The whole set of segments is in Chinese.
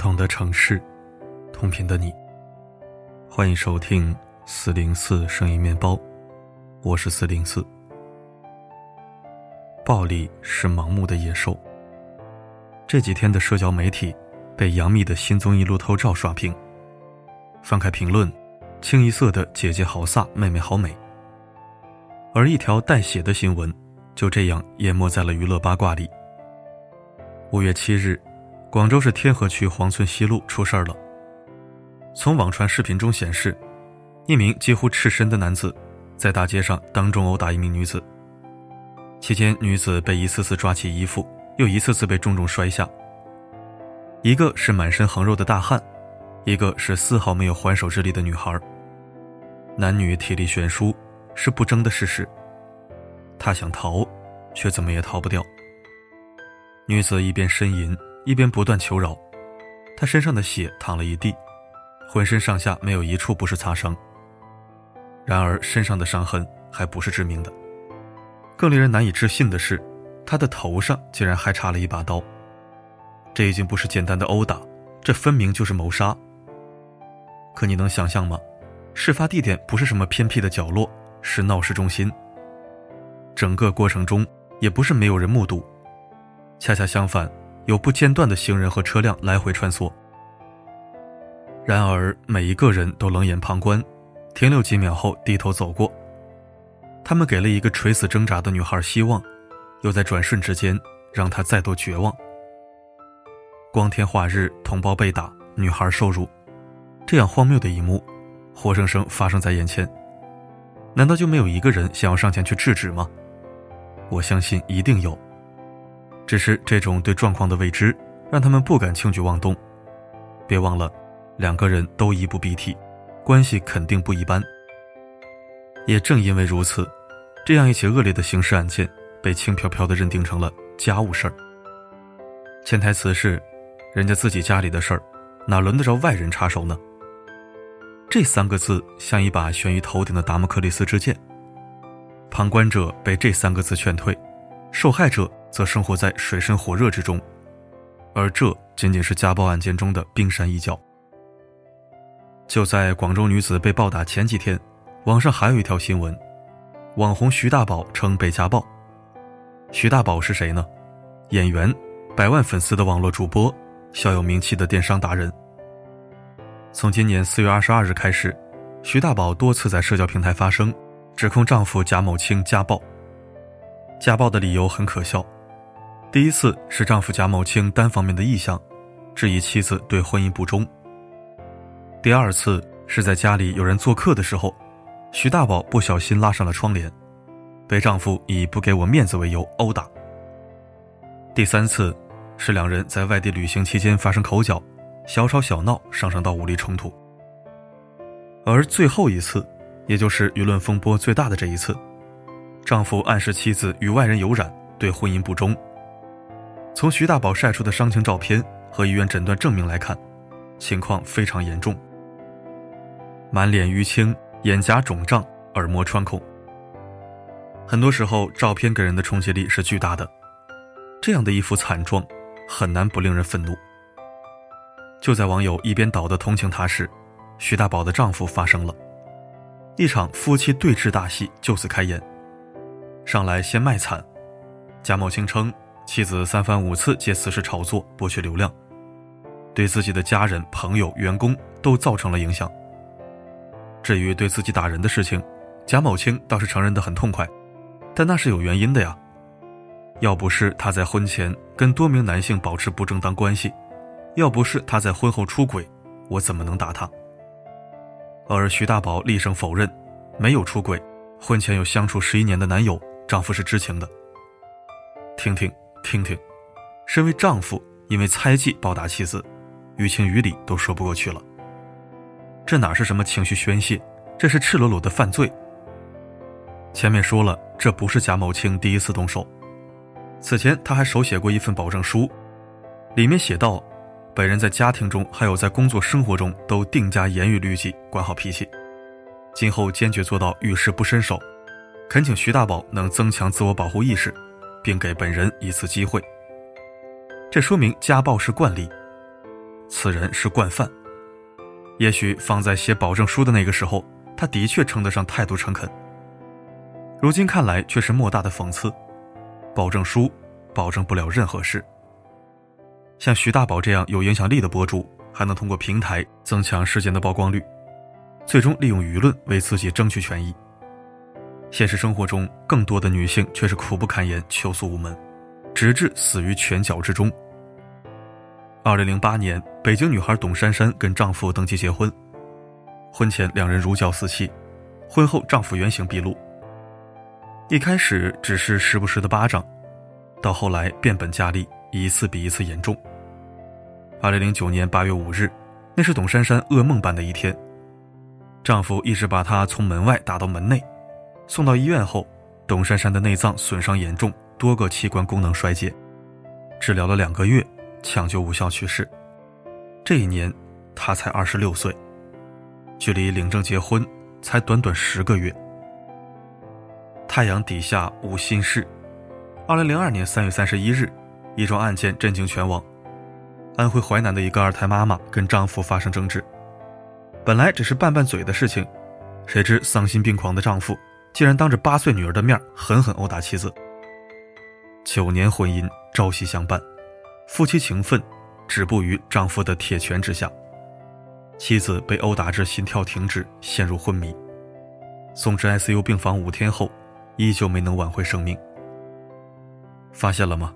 同的城市，同频的你，欢迎收听四零四声音面包，我是四零四。暴力是盲目的野兽。这几天的社交媒体被杨幂的新综艺路透照刷屏，翻开评论，清一色的姐姐好飒，妹妹好美。而一条带血的新闻，就这样淹没在了娱乐八卦里。五月七日。广州市天河区黄村西路出事儿了。从网传视频中显示，一名几乎赤身的男子在大街上当众殴打一名女子，期间女子被一次次抓起衣服，又一次次被重重摔下。一个是满身横肉的大汉，一个是丝毫没有还手之力的女孩。男女体力悬殊是不争的事实。他想逃，却怎么也逃不掉。女子一边呻吟。一边不断求饶，他身上的血淌了一地，浑身上下没有一处不是擦伤。然而身上的伤痕还不是致命的，更令人难以置信的是，他的头上竟然还插了一把刀。这已经不是简单的殴打，这分明就是谋杀。可你能想象吗？事发地点不是什么偏僻的角落，是闹市中心。整个过程中也不是没有人目睹，恰恰相反。有不间断的行人和车辆来回穿梭，然而每一个人都冷眼旁观，停留几秒后低头走过。他们给了一个垂死挣扎的女孩希望，又在转瞬之间让她再度绝望。光天化日，同胞被打，女孩受辱，这样荒谬的一幕，活生生发生在眼前。难道就没有一个人想要上前去制止吗？我相信一定有。只是这种对状况的未知，让他们不敢轻举妄动。别忘了，两个人都衣不蔽体，关系肯定不一般。也正因为如此，这样一起恶劣的刑事案件被轻飘飘地认定成了家务事儿。潜台词是，人家自己家里的事儿，哪轮得着外人插手呢？这三个字像一把悬于头顶的达摩克利斯之剑。旁观者被这三个字劝退，受害者。则生活在水深火热之中，而这仅仅是家暴案件中的冰山一角。就在广州女子被暴打前几天，网上还有一条新闻：网红徐大宝称被家暴。徐大宝是谁呢？演员，百万粉丝的网络主播，小有名气的电商达人。从今年四月二十二日开始，徐大宝多次在社交平台发声，指控丈夫贾某清家暴。家暴的理由很可笑。第一次是丈夫贾某清单方面的意向，质疑妻子对婚姻不忠。第二次是在家里有人做客的时候，徐大宝不小心拉上了窗帘，被丈夫以不给我面子为由殴打。第三次是两人在外地旅行期间发生口角，小吵小闹上升到武力冲突。而最后一次，也就是舆论风波最大的这一次，丈夫暗示妻子与外人有染，对婚姻不忠。从徐大宝晒出的伤情照片和医院诊断证明来看，情况非常严重，满脸淤青、眼颊肿胀、耳膜穿孔。很多时候，照片给人的冲击力是巨大的，这样的一副惨状，很难不令人愤怒。就在网友一边倒的同情他时，徐大宝的丈夫发声了，一场夫妻对峙大戏就此开演。上来先卖惨，贾某清称。妻子三番五次借此事炒作，博取流量，对自己的家人、朋友、员工都造成了影响。至于对自己打人的事情，贾某清倒是承认的很痛快，但那是有原因的呀。要不是他在婚前跟多名男性保持不正当关系，要不是他在婚后出轨，我怎么能打他？而徐大宝厉声否认，没有出轨，婚前有相处十一年的男友，丈夫是知情的。听听。听听，身为丈夫因为猜忌暴打妻子，于情于理都说不过去了。这哪是什么情绪宣泄，这是赤裸裸的犯罪。前面说了，这不是贾某清第一次动手，此前他还手写过一份保证书，里面写道：本人在家庭中还有在工作生活中都定加严于律己，管好脾气，今后坚决做到遇事不伸手，恳请徐大宝能增强自我保护意识。并给本人一次机会。这说明家暴是惯例，此人是惯犯。也许放在写保证书的那个时候，他的确称得上态度诚恳。如今看来，却是莫大的讽刺。保证书保证不了任何事。像徐大宝这样有影响力的博主，还能通过平台增强事件的曝光率，最终利用舆论为自己争取权益。现实生活中，更多的女性却是苦不堪言，求诉无门，直至死于拳脚之中。二零零八年，北京女孩董珊珊跟丈夫登记结婚，婚前两人如胶似漆，婚后丈夫原形毕露。一开始只是时不时的巴掌，到后来变本加厉，一次比一次严重。二零零九年八月五日，那是董珊珊噩梦般的一天，丈夫一直把她从门外打到门内。送到医院后，董珊珊的内脏损伤严重，多个器官功能衰竭，治疗了两个月，抢救无效去世。这一年，她才二十六岁，距离领证结婚才短短十个月。太阳底下无心事。二零零二年三月三十一日，一桩案件震惊全网：安徽淮南的一个二胎妈妈跟丈夫发生争执，本来只是拌拌嘴的事情，谁知丧心病狂的丈夫。竟然当着八岁女儿的面狠狠殴打妻子。九年婚姻朝夕相伴，夫妻情分止步于丈夫的铁拳之下。妻子被殴打至心跳停止，陷入昏迷，送至 ICU 病房五天后，依旧没能挽回生命。发现了吗？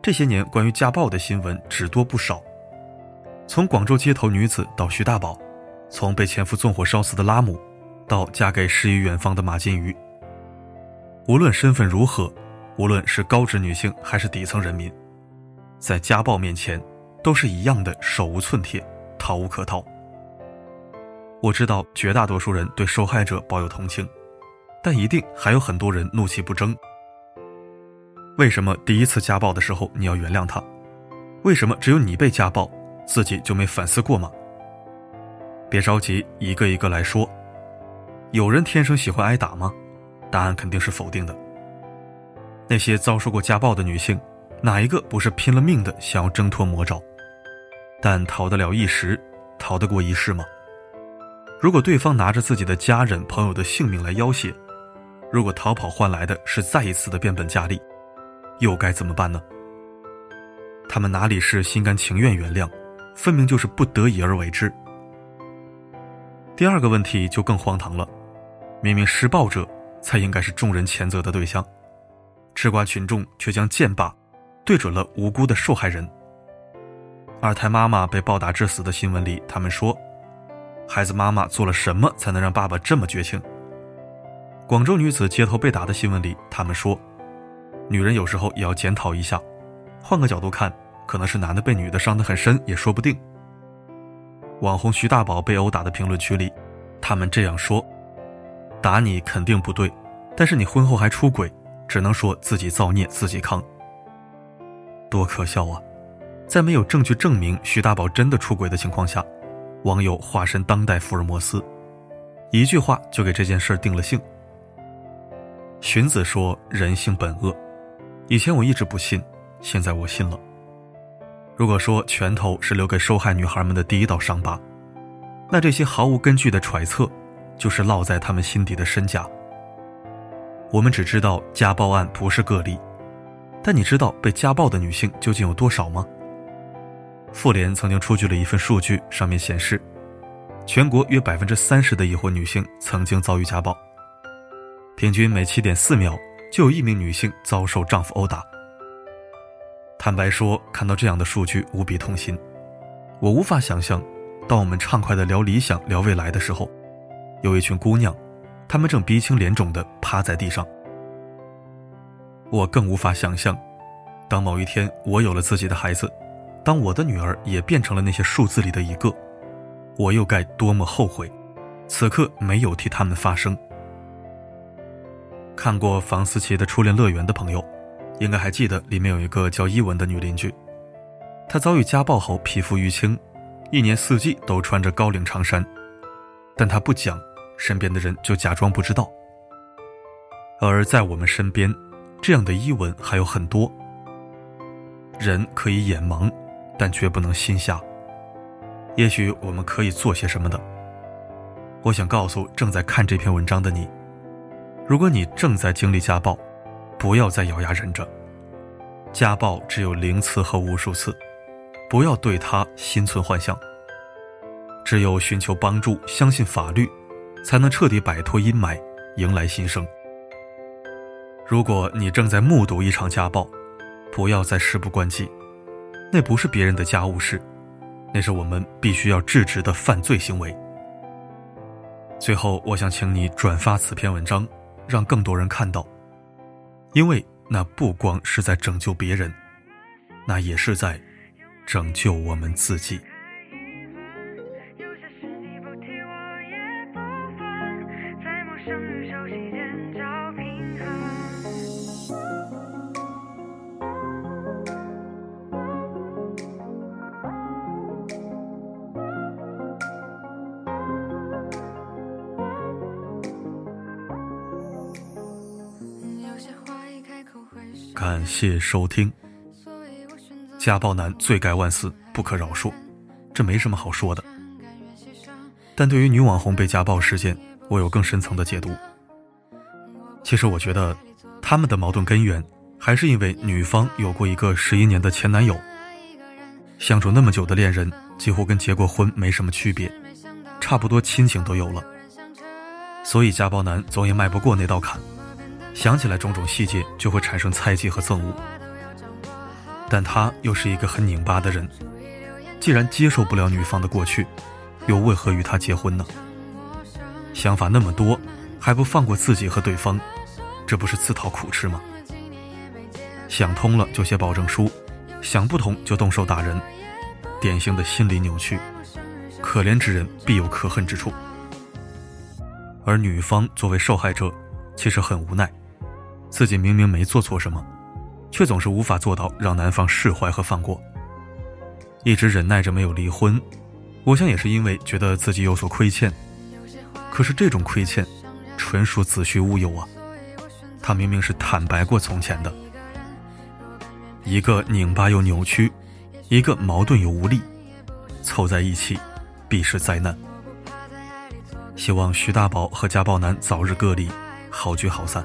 这些年关于家暴的新闻只多不少，从广州街头女子到徐大宝，从被前夫纵火烧死的拉姆。到嫁给诗与远方的马金鱼。无论身份如何，无论是高知女性还是底层人民，在家暴面前，都是一样的手无寸铁，逃无可逃。我知道绝大多数人对受害者抱有同情，但一定还有很多人怒其不争。为什么第一次家暴的时候你要原谅他？为什么只有你被家暴，自己就没反思过吗？别着急，一个一个来说。有人天生喜欢挨打吗？答案肯定是否定的。那些遭受过家暴的女性，哪一个不是拼了命的想要挣脱魔爪？但逃得了一时，逃得过一世吗？如果对方拿着自己的家人朋友的性命来要挟，如果逃跑换来的是再一次的变本加厉，又该怎么办呢？他们哪里是心甘情愿原谅，分明就是不得已而为之。第二个问题就更荒唐了。明明施暴者才应该是众人谴责的对象，吃瓜群众却将剑靶对准了无辜的受害人。二胎妈妈被暴打致死的新闻里，他们说：“孩子妈妈做了什么才能让爸爸这么绝情？”广州女子街头被打的新闻里，他们说：“女人有时候也要检讨一下，换个角度看，可能是男的被女的伤得很深也说不定。”网红徐大宝被殴打的评论区里，他们这样说。打你肯定不对，但是你婚后还出轨，只能说自己造孽自己扛。多可笑啊！在没有证据证明徐大宝真的出轨的情况下，网友化身当代福尔摩斯，一句话就给这件事定了性。荀子说：“人性本恶。”以前我一直不信，现在我信了。如果说拳头是留给受害女孩们的第一道伤疤，那这些毫无根据的揣测。就是烙在他们心底的身甲。我们只知道家暴案不是个例，但你知道被家暴的女性究竟有多少吗？妇联曾经出具了一份数据，上面显示，全国约百分之三十的已婚女性曾经遭遇家暴，平均每七点四秒就有一名女性遭受丈夫殴打。坦白说，看到这样的数据无比痛心，我无法想象，当我们畅快的聊理想、聊未来的时候。有一群姑娘，她们正鼻青脸肿地趴在地上。我更无法想象，当某一天我有了自己的孩子，当我的女儿也变成了那些数字里的一个，我又该多么后悔，此刻没有替他们发声。看过房思琪的初恋乐园的朋友，应该还记得里面有一个叫伊文的女邻居，她遭遇家暴后皮肤淤青，一年四季都穿着高领长衫，但她不讲。身边的人就假装不知道，而在我们身边，这样的伊文还有很多。人可以眼盲，但绝不能心瞎。也许我们可以做些什么的。我想告诉正在看这篇文章的你，如果你正在经历家暴，不要再咬牙忍着。家暴只有零次和无数次，不要对他心存幻想。只有寻求帮助，相信法律，才能彻底摆脱阴霾，迎来新生。如果你正在目睹一场家暴，不要再事不关己，那不是别人的家务事，那是我们必须要制止的犯罪行为。最后，我想请你转发此篇文章，让更多人看到，因为那不光是在拯救别人，那也是在拯救我们自己。感谢收听。家暴男罪该万死，不可饶恕，这没什么好说的。但对于女网红被家暴事件，我有更深层的解读。其实我觉得，他们的矛盾根源还是因为女方有过一个十一年的前男友，相处那么久的恋人，几乎跟结过婚没什么区别，差不多亲情都有了，所以家暴男总也迈不过那道坎。想起来种种细节，就会产生猜忌和憎恶。但他又是一个很拧巴的人，既然接受不了女方的过去，又为何与她结婚呢？想法那么多，还不放过自己和对方，这不是自讨苦吃吗？想通了就写保证书，想不通就动手打人，典型的心理扭曲。可怜之人必有可恨之处。而女方作为受害者，其实很无奈。自己明明没做错什么，却总是无法做到让男方释怀和放过，一直忍耐着没有离婚。我想也是因为觉得自己有所亏欠，可是这种亏欠，纯属子虚乌有啊！他明明是坦白过从前的，一个拧巴又扭曲，一个矛盾又无力，凑在一起，必是灾难。希望徐大宝和家暴男早日各离，好聚好散。